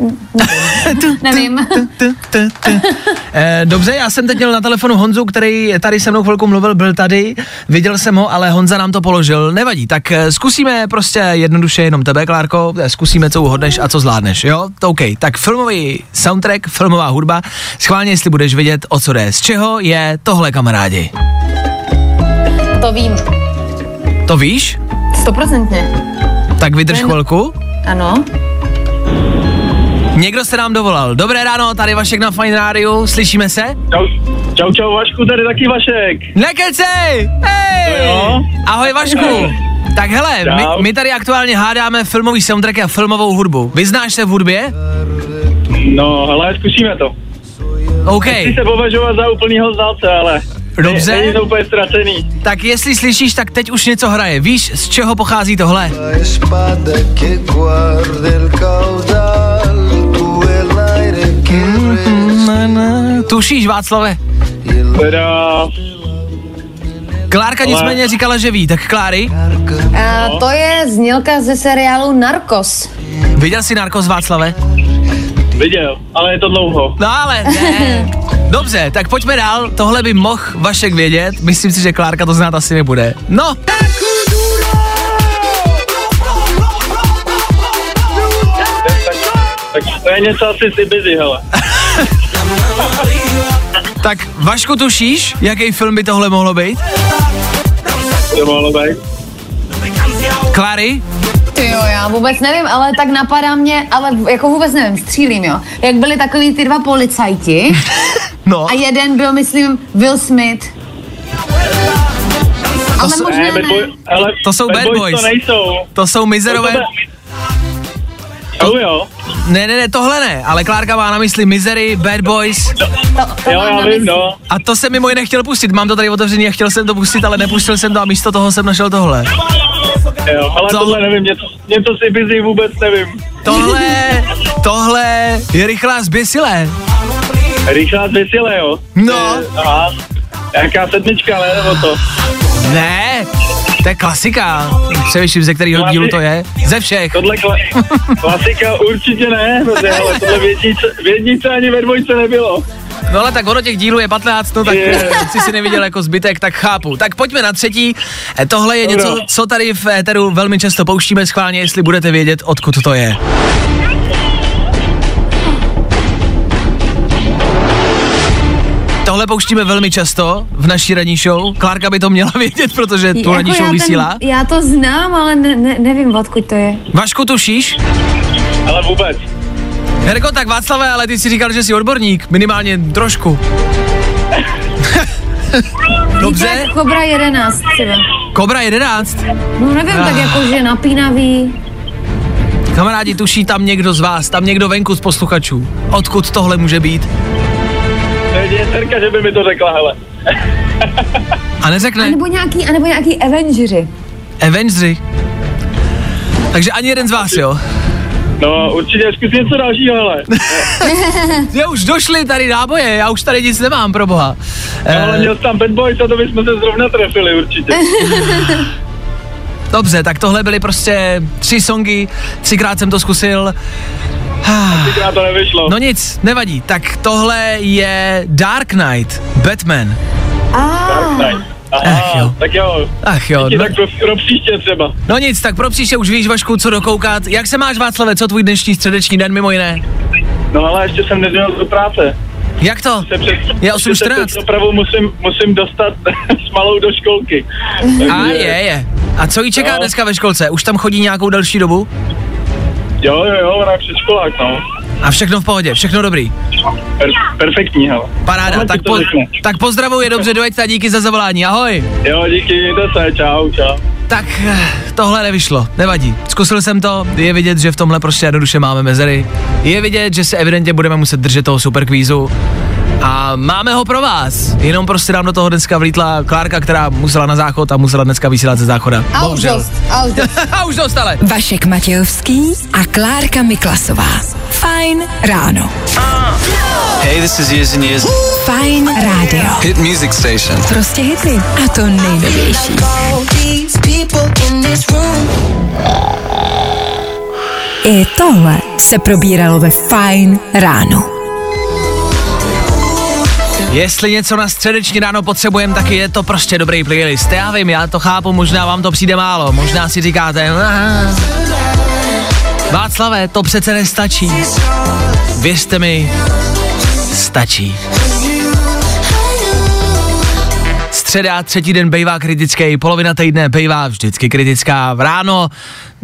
nevím. Eh, dobře, já jsem teď měl na telefonu Honzu, který tady se mnou chvilku mluvil, byl tady, viděl jsem ho, ale Honza nám to položil, nevadí, tak eh, zkusíme prostě jednoduše jenom tebe, Klárko, eh, zkusíme, co uhodneš a co zvládneš, jo? To OK, tak filmový soundtrack, filmová hudba, schválně, jestli budeš vědět, o co jde, z čeho je tohle, kamarádi. To vím. To víš? Stoprocentně. Tak vydrž chvilku. Ano. Někdo se nám dovolal. Dobré ráno, tady Vašek na Fine Radio, slyšíme se? Čau, čau, čau Vašku, tady taky Vašek. Nekecej! Hej! Ahoj Vašku! Tak hele, my, my tady aktuálně hádáme filmový soundtrack a filmovou hudbu. Vyznáš se v hudbě? No, hele, zkusíme to. OK, Chci se považovat za úplnýho znalce, ale Dobře. ne- není to úplně ztracený. tak jestli slyšíš, tak teď už něco hraje. Víš, z čeho pochází tohle? Que Tušíš, Václave? Teda, Klárka Ale- nicméně říkala, že ví, tak Kláry, A to je znělka ze seriálu Narcos. viděl jsi Narcos Václave? viděl, ale je to dlouho. No ale ne. Dobře, tak pojďme dál. Tohle by mohl Vašek vědět. Myslím si, že Klárka to znát asi nebude. No, Tak to je něco asi z Ibizy, hele. Tak Vašku tušíš, jaký film by tohle mohlo být? To mohlo být. Klary? Ty jo, já vůbec nevím, ale tak napadá mě, ale jako vůbec nevím, střílím, jo. Jak byli takový ty dva policajti No. a jeden byl, myslím, Will Smith. Ale jsou- možná Ne, bad ne. boy, ale To jsou bad boys. To nejsou. To jsou mizerové... To Jsou jo. Ne, ne, ne, tohle ne, ale Klárka má na mysli Misery, Bad Boys To, to Jo, já vím, no. a to jsem mimo jiné chtěl pustit. Mám to tady otevřený a chtěl jsem to pustit, ale nepustil jsem to a místo toho jsem našel tohle. Jo, ale To- tohle nevím, něco, něco si busy vůbec nevím. Tohle, tohle je rychlá zběsilé. Rychlá zvěsile, jo. No. Eh, Aha. Jaká sedmička, ne, nebo to? Ne, to je klasika. Přemýšlím, ze kterého dílu to je. Ze všech. Tohle kla- klasika určitě ne, protože ale tohle v jedničce, v jedničce ani ve dvojce nebylo. No ale tak ono těch dílů je 15, no tak Je. si si neviděl jako zbytek, tak chápu. Tak pojďme na třetí. Eh, Tohle je Dobro. něco, co tady v éteru velmi často pouštíme schválně, jestli budete vědět, odkud to je. Tohle pouštíme velmi často v naší ranní show. Klárka by to měla vědět, protože tu ranní Jako show já, vysílá. ten, já to znám, ale ne, ne, nevím, odkud to je. Vašku, tušíš? Ale vůbec. Herko, tak Václave, ale ty si říkal, že jsi odborník, minimálně trošku. Dobře, Cobra 11 třeba. Kobra 11. No nevím, tak Ah. jako, že napínavý. Kamarádi, tuší tam někdo z vás, tam někdo venku z posluchačů. Odkud tohle může být? Je dcerka, že by mi to řekla, hele. A neřekne A nebo nějaký, a nebo nějaký Avengeri. Avengery. Takže ani jeden z vás, jo? No, určitě zkus něco dalšího, hele. Já už došli tady náboje, já už tady nic nemám, pro boha. No, ale Eh, měl tam Bad Boys a to bychom se zrovna trefili určitě. dobře, tak tohle byly prostě tři songy, třikrát jsem to zkusil. To nevyšlo. No nic, nevadí. Tak tohle je Dark Knight, Batman. Nice. Aha, Ach jo. tak jo. Ach jo, no, tak pro, pro příště třeba. no nic, tak pro příště už víš, Vašku, co dokoukat. Jak se máš, Václave, co tvůj dnešní středeční den mimo jiné? No ale ještě jsem nedělal do práce. Jak to? Se před, Je ještě se 8.14. před dopravou musím, musím dostat s malou do školky. A Takže- je, je. A co jí čeká No. dneska ve školce? Už tam chodí nějakou další dobu? Jo, jo, jo, ona je předškolák, no. A všechno v pohodě, všechno dobrý. Per, perfektní, hele. Paráda, Ale tak, po, řekne. tak pozdravuji, dobře, dojďte a díky za zavolání, ahoj. Jo, díky, mějte se, čau, čau. Tak eh, tohle nevyšlo, nevadí. Zkusil jsem to, je vidět, že v tomhle prostě jednoduše máme mezery. Je vidět, že se evidentně budeme muset držet toho superkvízu. A máme ho pro vás. Jenom prostě nám do toho dneska vlítla Klárka, která musela na záchod a musela dneska vysílat ze záchoda. A už dost, a už dost. a už dost, ale. Vašek Matějovský a Klárka Miklasová. Fajn ráno. Hey, this is Years and Years. Fajn rádio. Hit music station. Prostě hity. A to nejnovější. I tohle se probíralo ve Fajn ráno. Jestli něco na středeční ráno potřebujeme, tak je to prostě dobrý playlist. Já vím, já to chápu, možná vám to přijde málo, možná si říkáte, "Ah." Václave, to přece nestačí. Věřte mi, stačí. Středa, třetí den bejvá kritický, polovina týdne bejvá vždycky kritická. V ráno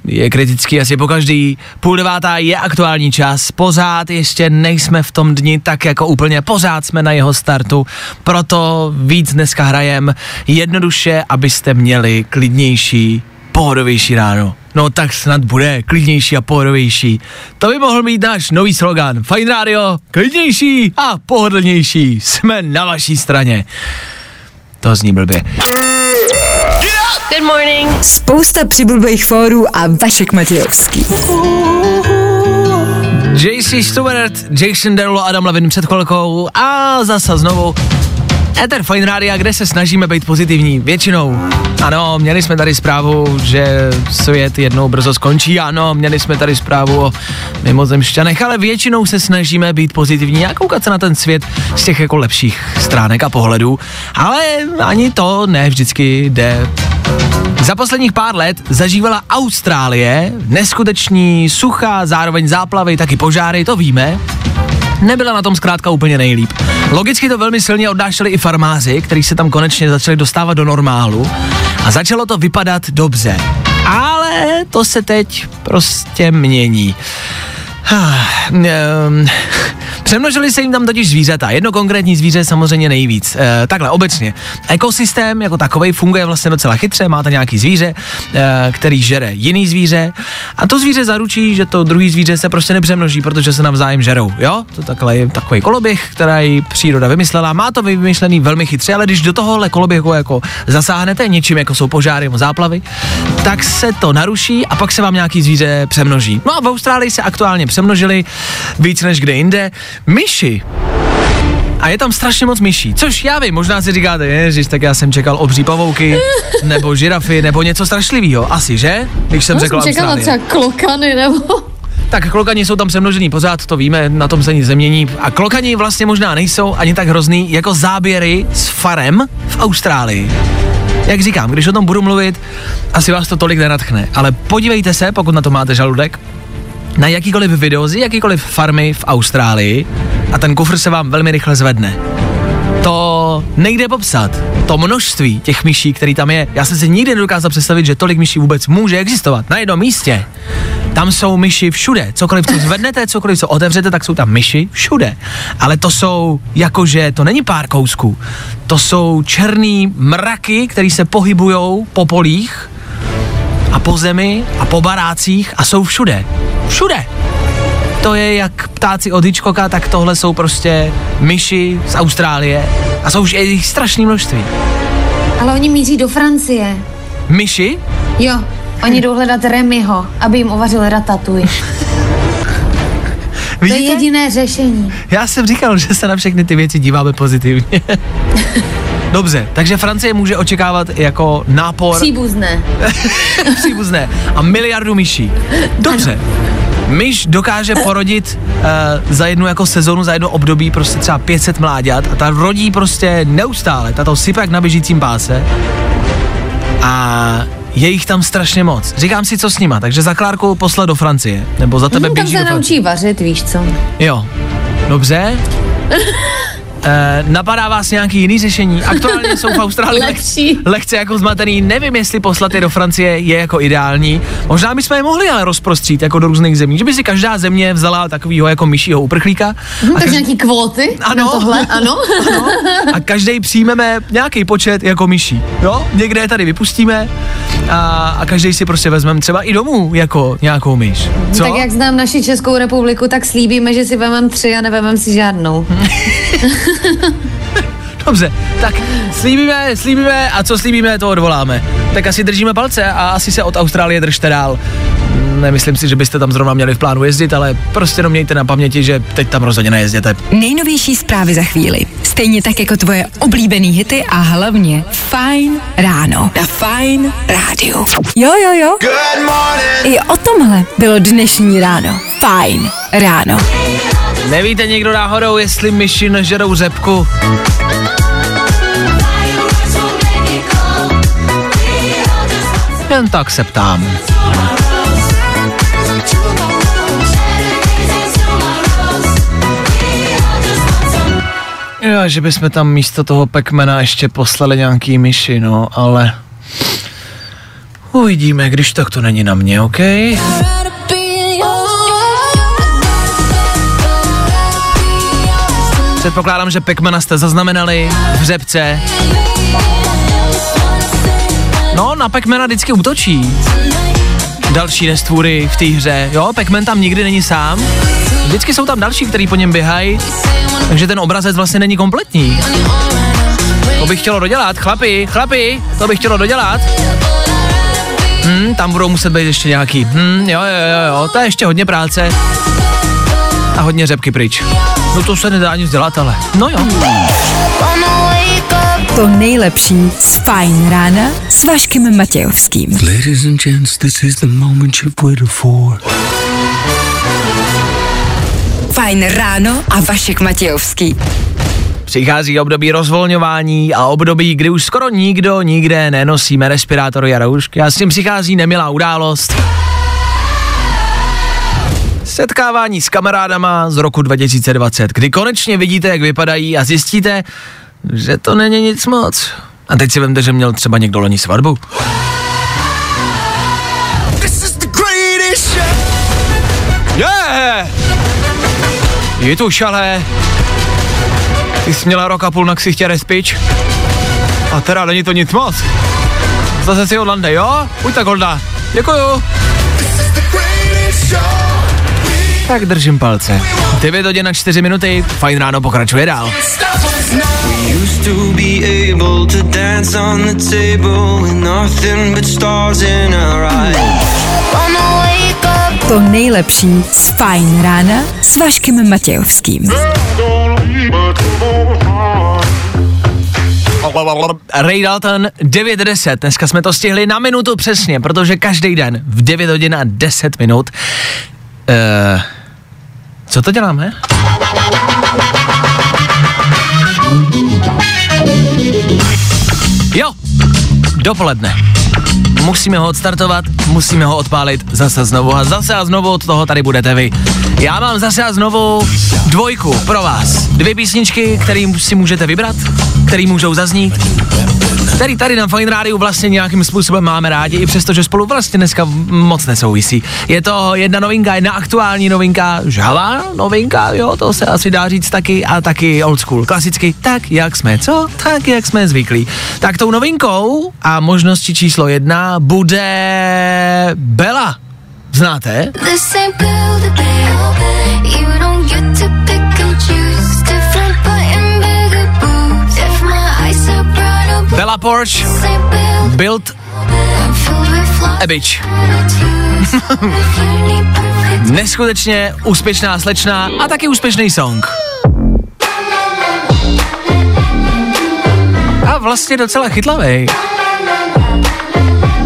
je kritický asi po každý. Půl devátá je aktuální čas, pořád ještě nejsme v tom dni tak jako úplně, pořád jsme na jeho startu, proto víc dneska hrajem jednoduše, abyste měli klidnější, pohodovější ráno. No tak snad bude klidnější a pohodovější. To by mohl být náš nový slogan. Fajn rádio, klidnější a pohodlnější. Jsme na vaší straně. To zní blbě. Good morning. Spousta přibulbých fórů a Vašek Matějovský. JC Stewart, Jason Derulo, Adam Levin před chvilkou a zase znovu Ether Fine Rádia, kde se snažíme být pozitivní, většinou. Ano, měli jsme tady zprávu, že svět jednou brzo skončí, ano, měli jsme tady zprávu o mimozemšťanech, ale většinou se snažíme být pozitivní a koukat se na ten svět z těch jako lepších stránek a pohledů, ale ani to ne vždycky jde za posledních pár let zažívala Austrálie neskuteční sucha, zároveň záplavy, taky požáry, to víme. Nebyla na tom zkrátka úplně nejlíp. Logicky to velmi silně odnášeli i farmáři, kteří se tam konečně začali dostávat do normálu a začalo to vypadat dobře. Ale to se teď prostě mění. Přemnožili se jim tam totiž zvířata. Jedno konkrétní zvíře samozřejmě nejvíc. E, takhle, obecně. Ekosystém jako takový funguje vlastně docela chytře. Máte nějaký zvíře, e, který žere jiný zvíře a to zvíře zaručí, že to druhý zvíře se prostě nepřemnoží, protože se navzájem žerou. Jo? To takhle je takový koloběh, který příroda vymyslela. Má to vymyšlený velmi chytře, ale když do tohohle koloběhu jako zasáhnete něčím, jako jsou požáry nebo záplavy, tak se to naruší a pak se vám nějaký zvíře přemnoží. No a v Austrálii se aktuálně přemnožili víc než kde jinde. Myši a je tam strašně moc myší, což já vím, možná si říkáte, ježiš, tak já jsem čekal obří pavouky, nebo žirafy, nebo něco strašlivého, asi, že? Když jsem Já řekl jsem čekala Austrálie. třeba klokany nebo... Tak klokani jsou tam přemnožený pořád, to víme, na tom se nic nemění. A klokani vlastně možná nejsou ani tak hrozný jako záběry s farem v Austrálii. Jak říkám, když o tom budu mluvit, asi vás to tolik nenatchne, ale podívejte se, pokud na to máte žaludek, na jakýkoliv video z jakýkoliv farmy v Austrálii a ten kufr se vám velmi rychle zvedne. To nejde popsat. To množství těch myší, který tam je. Já jsem si nikdy nedokázal představit, že tolik myší vůbec může existovat na jednom místě. Tam jsou myši všude. Cokoliv, co zvednete, cokoliv, co otevřete, tak jsou tam myši všude. Ale to jsou, jakože, to není pár kousků. To jsou černý mraky, které se pohybujou po polích a po zemi a po barácích a jsou všude. Všude. To je jak ptáci od Hitchcocka, tak tohle jsou prostě myši z Austrálie a jsou už jejich strašné množství. Ale oni míří do Francie. Myši? Jo, oni jdou hledat Remyho, aby jim uvařil ratatouille. To je Vidíte? jediné řešení. Já jsem říkal, že se na všechny ty věci díváme pozitivně. Dobře, takže Francie může očekávat jako nápor Příbuzné. příbuzné a miliardu myší. Dobře. Myš dokáže porodit uh, za jednu jako sezonu, za jedno období prostě třeba 500 mláďat a ta rodí prostě neustále, ta to sype jak na běžícím páse a je jich tam strašně moc. Říkám si, co s nima, takže za Klárku poslat do Francie, nebo za tebe Hm, tam se naučí vařit, víš co. Jo, dobře. E, napadá vás nějaký jiný řešení? Aktuálně jsou v Austrálii Lepší. lehce jako zmatený. Nevím, jestli poslat je do Francie je jako ideální. Možná bychom je mohli ale rozprostřít jako do různých zemí. Že by si každá země vzala takového jako myšího uprchlíka. Hm, a, takže každý, nějaký kvóty Ano. na tohle, ano. a každý přijmeme nějaký počet jako myší. Jo? Někde je tady vypustíme a, a každý si prostě vezmeme třeba i domů jako nějakou myš. Co? Tak jak znám naši Českou republiku, tak slíbíme, že si vemem tři a nevemem si žádnou. Dobře, tak slíbíme, slíbíme a co slíbíme, to odvoláme. Tak asi držíme palce a asi se od Austrálie držte dál. Nemyslím si, že byste tam zrovna měli v plánu jezdit, ale prostě jenom mějte na paměti, že teď tam rozhodně nejezděte. Nejnovější zprávy za chvíli. Stejně tak jako tvoje oblíbený hity a hlavně Fajn ráno na Fajn rádiu. Jo, jo, jo. Good morning. I o tomhle bylo dnešní ráno. Fajn ráno. Nevíte někdo náhodou, jestli myši nežerou řepku? Jen tak se ptám. Jo, že bychom tam místo toho pekmena ještě poslali nějaký myši, no, ale... Uvidíme, když tak to není na mě, OK? Předpokládám, že Pekmana jste zaznamenali v řepce. No, na Pekmana vždycky útočí. Další nestvůry v té hře. Jo, Pekman tam nikdy není sám. Vždycky jsou tam další, kteří po něm běhají. Takže ten obrazec vlastně není kompletní. To bych chtělo dodělat, chlapi, chlapi, to bych chtělo dodělat. Hmm, tam budou muset být ještě nějaký. Hmm, jo, jo, jo, jo, to je ještě hodně práce. A hodně řepky pryč. No to se nedá nic dělat, ale no jo. To nejlepší z Fajn rána s Vaškem Matějovským. Ladies and gents, this is the moment you've waited for. Fajn ráno a Vašek Matějovský. Přichází období rozvolňování a období, kdy už skoro nikdo nikde nenosíme respirátory a roušky a s tím přichází nemilá událost. Setkávání s kamarádama z roku 2020, kdy konečně vidíte, jak vypadají a zjistíte, že to není nic moc. A teď si vemte, že měl třeba někdo loni svatbu. Yeah! Je tu šalé. Ty jsi měla rok a půl na ksichtě respič. A teda není to nic moc. Zase si odlande, jo? Buď tak holda. Děkuju. Tak držím palce. 9 hodin na 4 minuty, fajn ráno pokračuje dál. Used to be able to dance on the table with nothing but stars in our eyes. To nejlepší z Fajn rána s Vaškem Matějovským. Ray Dalton 9.10. Dneska jsme to stihli na minutu přesně, protože každý den v 9 hodin a 10 minut. Uh, co to děláme? Jo, dopoledne. Musíme ho odstartovat, musíme ho odpálit zase znovu a zase a znovu od toho tady budete vy. Já mám zase a znovu dvojku pro vás. Dvě písničky, které si můžete vybrat, které můžou zaznít, který tady na Fine Rádiu vlastně nějakým způsobem máme rádi, i přesto, že spolu vlastně dneska moc nesouvisí. Je to jedna novinka, jedna aktuální novinka, žhavá novinka, jo, to se asi dá říct taky, a taky old school, klasicky, tak jak jsme, co? Tak jak jsme zvyklí. Tak tou novinkou a možností číslo jedna bude Bella. Znáte? This ain't Bella ain't build a Bitch. Neskutečně úspěšná slečna a taky úspěšný song. A vlastně docela chytlavý.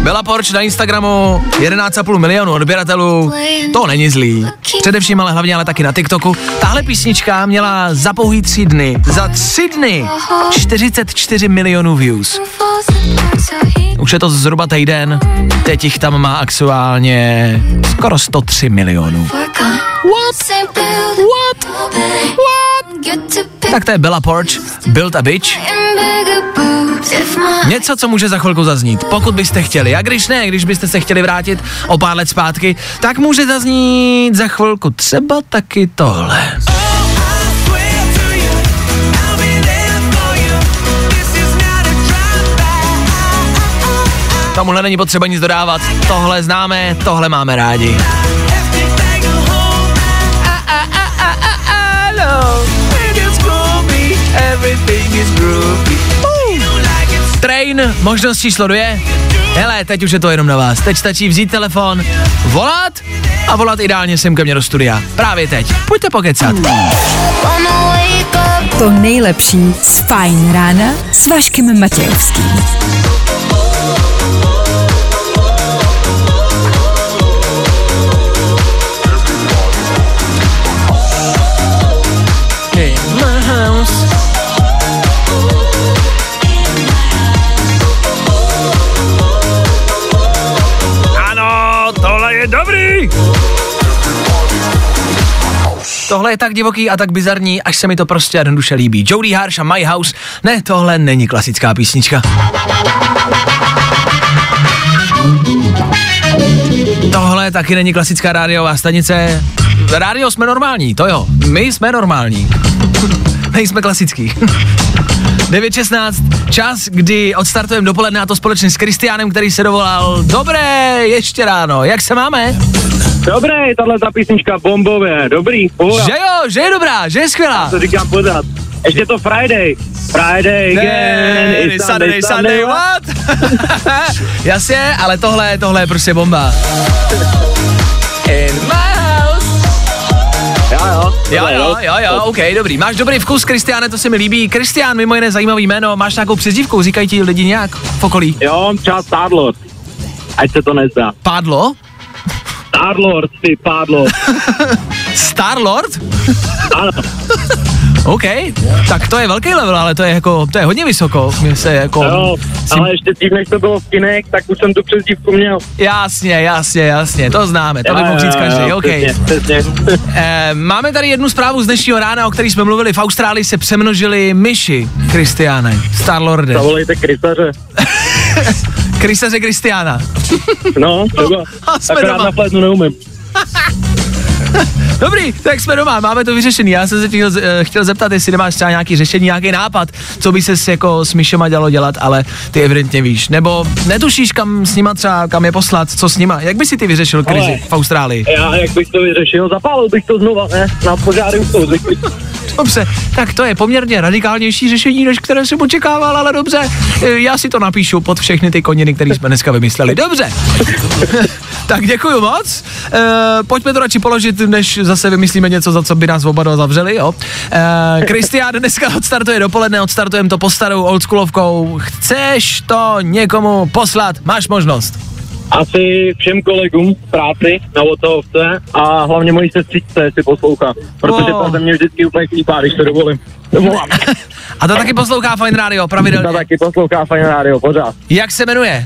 Bella Porsche na Instagramu 11,5 milionu odběratelů, to není zlý. Především ale hlavně ale taky na TikToku. Tahle písnička měla za pouhý tři dny, za tři dny 44 milionů views. Už je to zhruba týden, teď jich tam má aktuálně skoro 103 milionů. What? What? What? Tak to je Bella Porsche, Build a Bitch. Něco, co může za chvilku zaznít, pokud byste chtěli. A když ne, když byste se chtěli vrátit o pár let zpátky, tak může zaznít za chvilku třeba taky tohle. Tomuhle není potřeba nic dodávat. Tohle známe, tohle máme rádi. Train, možnost číslo dvě. Hele, teď už je to jenom na vás. Teď stačí vzít telefon, volat a volat ideálně sem ke mně do studia. Právě teď. Pojďte pokecat. To nejlepší z Fajn rána s Vaškem Matějovským. Tohle je tak divoký a tak bizarní, až se mi to prostě jednoduše líbí. Jody Harsh a My House. Ne, tohle není klasická písnička. Tohle taky není klasická rádiová stanice. Rádio jsme normální, to jo. My jsme normální. Nejsme klasický. 9.16, čas, kdy odstartujeme dopoledne a to společně s Kristiánem, který se dovolal. Dobré, ještě ráno, jak se máme? Dobré, tahle ta písnička bombové, dobrý, pohoda. Že jo, že je dobrá, že je skvělá. To říkám pořád. Ještě to Friday. Friday again. Ne, it's Saturday, Sunday, what? Jasně, ale tohle, tohle je prostě bomba. In my house. Jo, jo. Jo, jo, jo, jo, OK, dobrý. Máš dobrý vkus, Kristiáne, to se mi líbí. Kristián, mimo jiné zajímavý jméno, máš nějakou přezdívku, říkají ti lidi nějak v okolí? Jo, čas Stardlord. Ať se to nezdá. Pádlo? Starlord, ty pádlo. Starlord? Ano. OK, tak to je velký level, ale to je jako, to je hodně vysoko. Mě se jako... Jo, ale ještě dřív, než to bylo v kinech, tak už jsem tu přezdívku měl. Jasně, jasně, jasně, to známe, to by mohl říct každý, jo, OK. Přesně, přesně. Eh, máme tady jednu zprávu z dnešního rána, o který jsme mluvili. V Austrálii se přemnožili myši, Kristiáne, Starlorde. Zavolejte krysaře. Krysaře Kristiána. No, třeba. A jsme Akorát doma. na flétnu neumím. Dobrý, tak jsme doma, máme to vyřešený. Já jsem se chtěl, eh, chtěl zeptat, jestli nemáš třeba nějaký řešení, nějaký nápad, co by se jako s myšema dalo dělat, ale ty evidentně víš. Nebo netušíš, kam s nima třeba, kam je poslat, co s nima. Jak by si ty vyřešil krizi Ale- v Austrálii? Já, jak bych to vyřešil, zapálil bych to znova, ne? Na požáry už to. Dobře, tak to je poměrně radikálnější řešení, než které jsem očekával, ale dobře, eh, já si to napíšu pod všechny ty koniny, které jsme dneska vymysleli. Dobře. tak děkuji moc. E, pojďme to radši položit, než zase vymyslíme něco, za co by nás oba dva zavřeli, jo. E, Kristián dneska odstartuje dopoledne, odstartujeme to po starou oldschoolovkou. Chceš to někomu poslat? Máš možnost. Asi všem kolegům v práci na Votovce a hlavně mojí sestřičce, jestli poslouchá. Protože Oh. ta ze mě vždycky úplně klípá, když to dovolím. A to taky poslouchá Fine Radio pravidelně. taky poslouchá Fajn rádio, pořád. Jak se jmenuje?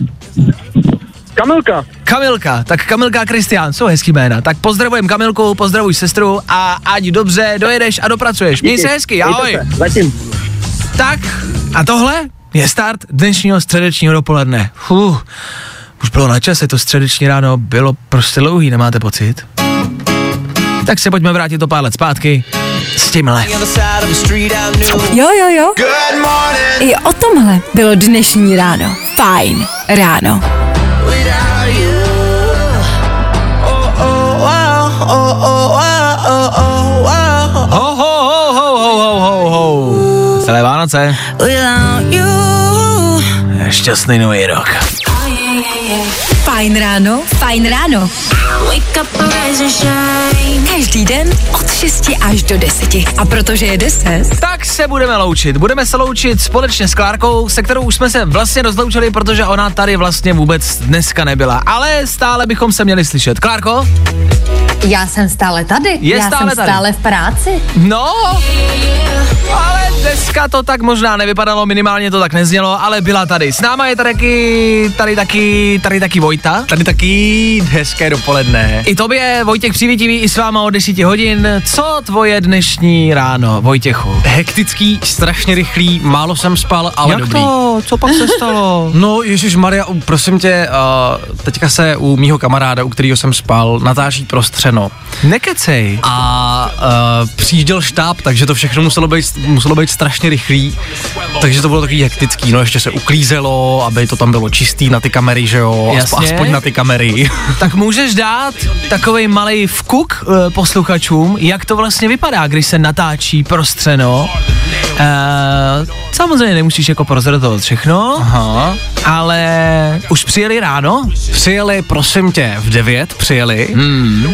Kamilka, Kamilka, tak Kamilka a Kristián, jsou hezký jména. Tak pozdravujem Kamilku, pozdravuj sestru a ať dobře dojedeš a dopracuješ. Měj se hezky, ahoj. Se, Zatím. Tak a tohle je start dnešního středečního dopoledne. Fuh, už bylo na čase, to středeční ráno bylo prostě dlouhý, nemáte pocit? Tak se pojďme vrátit o pár let zpátky s tímhle. Jo, jo, jo. I o tomhle bylo dnešní ráno. Fajn ráno. Celé Vánoce. Šťastný nový rok. Fajn ráno, fajn ráno. Každý den od 6 až do 10. A protože je 10, Tak se budeme loučit. Budeme se loučit společně s Klárkou, se kterou už jsme se vlastně rozloučili, protože ona tady vlastně vůbec dneska nebyla. Ale stále bychom se měli slyšet. Klárko? Já jsem stále tady. Je Já stále jsem tady. stále v práci. No, ale dneska to tak možná nevypadalo, minimálně to tak neznělo, ale byla tady. S náma je tady taky, tady taky, tady taky Vojta. Tady taky hezké dopoledne. I tobě, Vojtěch Přivítivý, i s váma od 10 hodin. Co tvoje dnešní ráno, Vojtěchu? Hektický, strašně rychlý, málo jsem spal, ale Jak dobrý. to? Co pak se stalo? No, Ježíš Maria, prosím tě, uh, teďka se u mýho kamaráda, u kterého jsem spal, natáčí prostřeno. Nekecej. A uh, přijížděl štáb, takže to všechno muselo být, muselo být strašně rychlý. Takže to bylo takový hektický, no ještě se uklízelo, aby to tam bylo čistý na ty kamery, že jo, Jasně. aspoň, aspoň na ty kamery. Tak můžeš dát takový malý vkuk e, posluchačům, jak to vlastně vypadá, když se natáčí prostřeno. E, samozřejmě nemusíš jako prozradovat všechno, Aha. ale už přijeli ráno? Přijeli, prosím tě, v 9 přijeli. Hmm.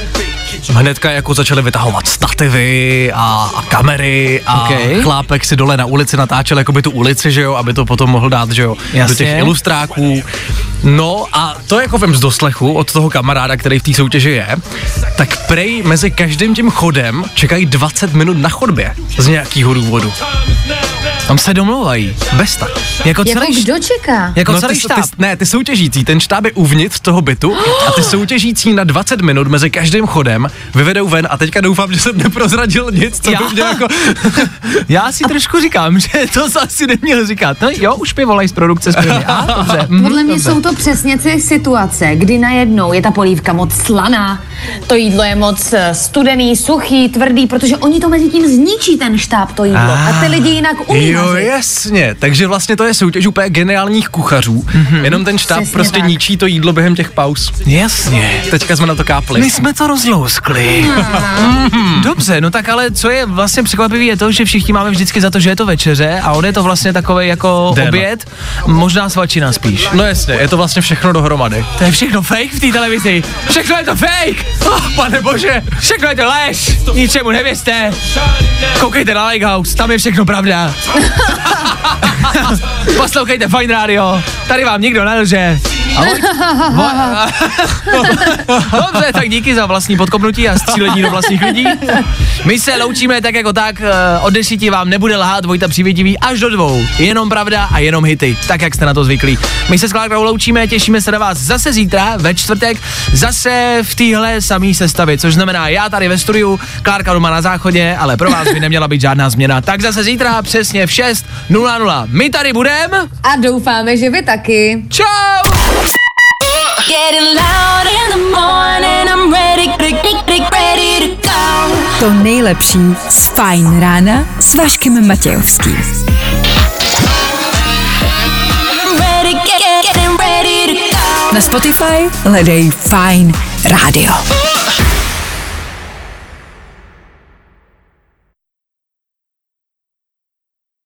Hnedka jako začali vytahovat stativy a, a kamery a Okej. chlápek si dole na ulici natáčel jakoby tu ulici, že jo, aby to potom mohl dát, že jo, do Jasně. těch ilustráků. No a to jako vem z doslechu od toho kamaráda, který v té soutěži je, tak prej mezi každým tím chodem čekají 20 minut na chodbě z nějakého důvodu. Tam se domlouvají. Bez tak. Jako Jako celý, kdo čeká? jako no, celý ty, štáb. Ty, ne, ty soutěžící, ten štáb je uvnitř toho bytu a ty soutěžící na 20 minut mezi každým chodem vyvedou ven a teďka doufám, že jsem neprozradil nic, co Já- by mě jako... Já si trošku říkám, že to se asi neměl říkat. No jo, už mi volají z produkce zpěvně. A, dobře. mhm, Podle mě dobře. jsou to přesně ty situace, kdy najednou je ta polívka moc slaná, to jídlo je moc eh, studený, suchý, tvrdý, protože oni to mezi tím zničí ten štáb, to jídlo. A ty lidi jinak umí Jo, vařit. jasně, takže vlastně to je soutěž úplně geniálních kuchařů, mm-hmm. jenom ten štáb Přesně prostě tak. ničí to jídlo během těch pauz. Jasně. Teďka jsme na to kápli. My jsme to rozlouskli. Mhm. Dobře, no tak ale co je vlastně překvapivé je to, že všichni máme vždycky za to, že je to večeře a on je to vlastně takový jako Den. oběd, možná svačina spíš. No jasně, je to vlastně všechno dohromady. To je všechno fake v té televizi. Všechno je to fake. Oh, pane bože, všechno je to lež. Ničemu nevěřte. Koukejte na Lighthouse, tam je všechno pravda. Poslouchejte Fine Radio, tady vám nikdo nelže. Dobře, tak díky za vlastní podkopnutí a střílení do vlastních lidí. My se loučíme tak jako tak, eh, od desíti vám nebude lhát Vojta Přívětivý až do dvou. Jenom pravda a jenom hity, tak jak jste na to zvyklí. My se s Klárkou loučíme, těšíme se na vás zase zítra, ve čtvrtek, zase v téhle samé sestavě, což znamená já tady ve studiu, Klárka doma na záchodě, ale pro vás by neměla být žádná změna. Tak zase zítra přesně v 6.00. My tady budeme. A doufáme, že vy taky. Čau! Getting loud in the morning, I'm ready, ready, ready to nejlepší z Fajn rána s Vaškem Matějovským. Na Spotify hledej Fine rádio.